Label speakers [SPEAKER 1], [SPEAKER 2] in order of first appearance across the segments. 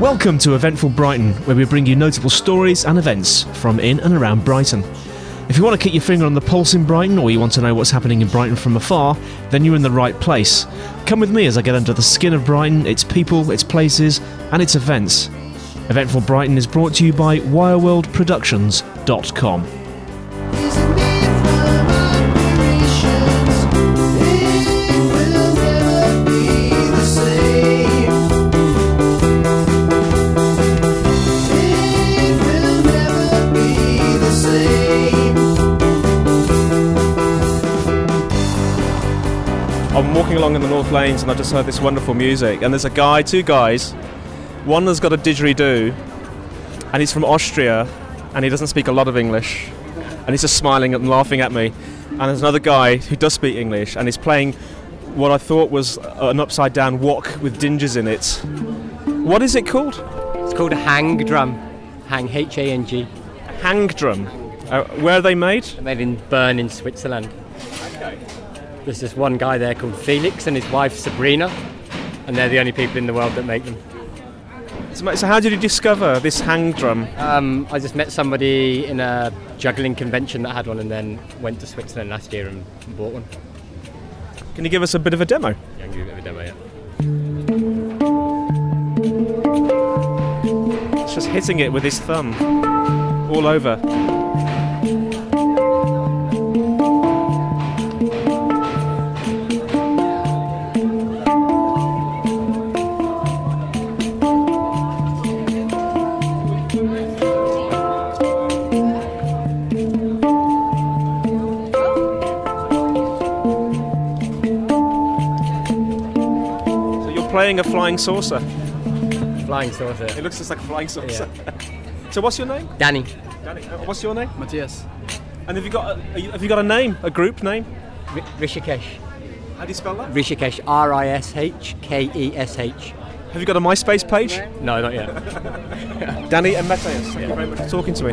[SPEAKER 1] Welcome to Eventful Brighton, where we bring you notable stories and events from in and around Brighton. If you want to keep your finger on the pulse in Brighton, or you want to know what's happening in Brighton from afar, then you're in the right place. Come with me as I get under the skin of Brighton, its people, its places, and its events. Eventful Brighton is brought to you by wireworldproductions.com.
[SPEAKER 2] I'm walking along in the North Lanes and I just heard this wonderful music. And there's a guy, two guys. One has got a didgeridoo and he's from Austria and he doesn't speak a lot of English. And he's just smiling and laughing at me. And there's another guy who does speak English and he's playing what I thought was an upside down wok with dingers in it. What is it called?
[SPEAKER 3] It's called a hang drum. Hang, H A N G.
[SPEAKER 2] Hang drum. Uh, where are they made?
[SPEAKER 3] Made in Bern in Switzerland. There's this one guy there called Felix and his wife Sabrina, and they're the only people in the world that make them.
[SPEAKER 2] So, so how did you discover this hang drum?
[SPEAKER 3] Um, I just met somebody in a juggling convention that had one, and then went to Switzerland last year and bought one.
[SPEAKER 2] Can you give us a bit of a demo?
[SPEAKER 3] Yeah, I can give it a demo. Yeah.
[SPEAKER 2] It's just hitting it with his thumb all over. playing a flying saucer.
[SPEAKER 3] Flying saucer.
[SPEAKER 2] It looks just like a flying saucer. Yeah. so what's your name?
[SPEAKER 3] Danny.
[SPEAKER 2] Danny. Uh, what's your name?
[SPEAKER 4] Matthias.
[SPEAKER 2] And have you got a, have you got a name? A group name?
[SPEAKER 3] R- Rishikesh.
[SPEAKER 2] How do you spell that?
[SPEAKER 3] Rishikesh. R I S H K E S H.
[SPEAKER 2] Have you got a MySpace page?
[SPEAKER 3] No, not yet.
[SPEAKER 2] Danny and Matthias, thank yeah. you very much for talking to me.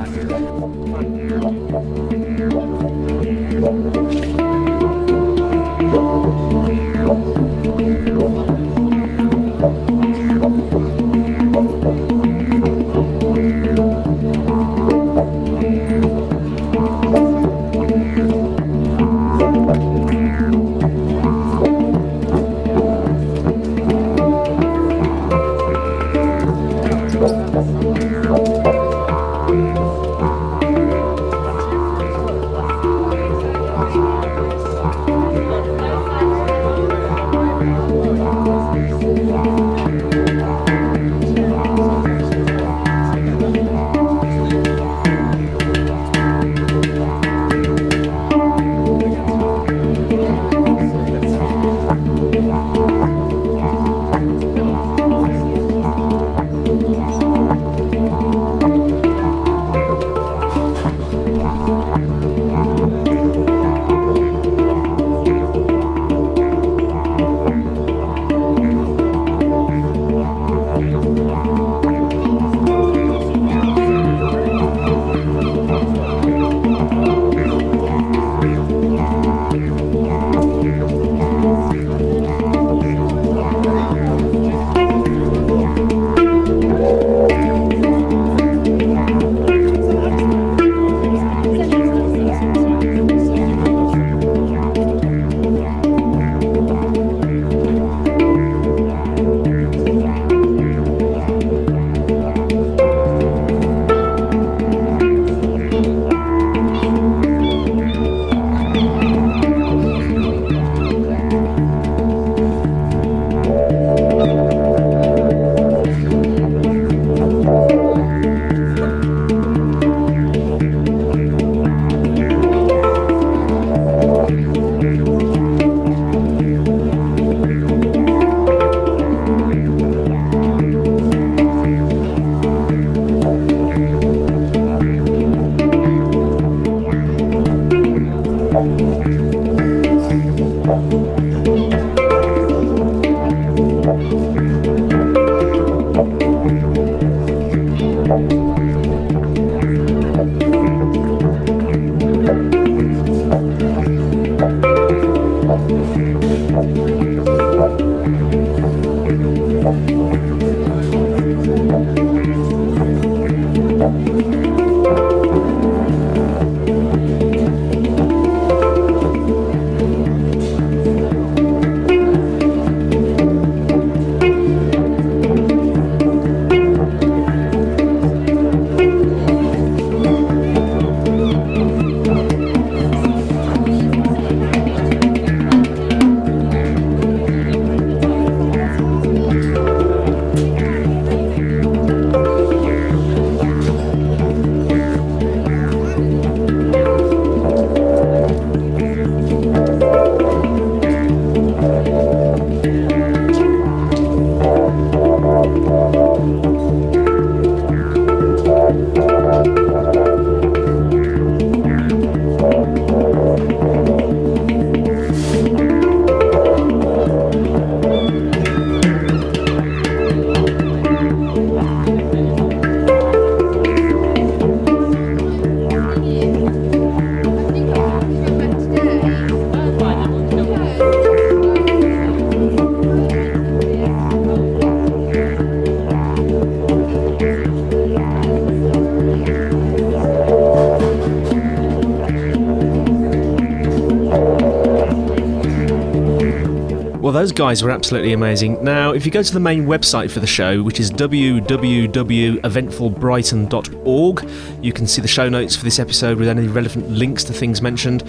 [SPEAKER 2] Well, those guys were absolutely amazing. Now, if you go to the main website for the show, which is www.eventfulbrighton.org, you can see the show notes for this episode with any relevant links to things mentioned.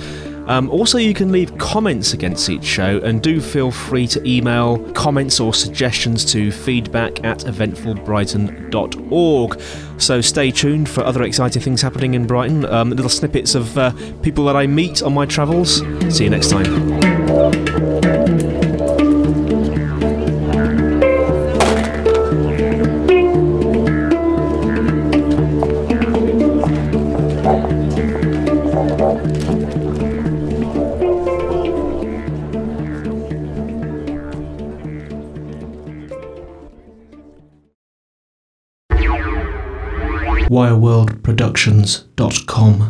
[SPEAKER 2] Um, also, you can leave comments against each show, and do feel free to email comments or suggestions to feedback at eventfulbrighton.org. So stay tuned for other exciting things happening in Brighton, um, little snippets of uh, people that I meet on my travels. See you next time. wireworldproductions.com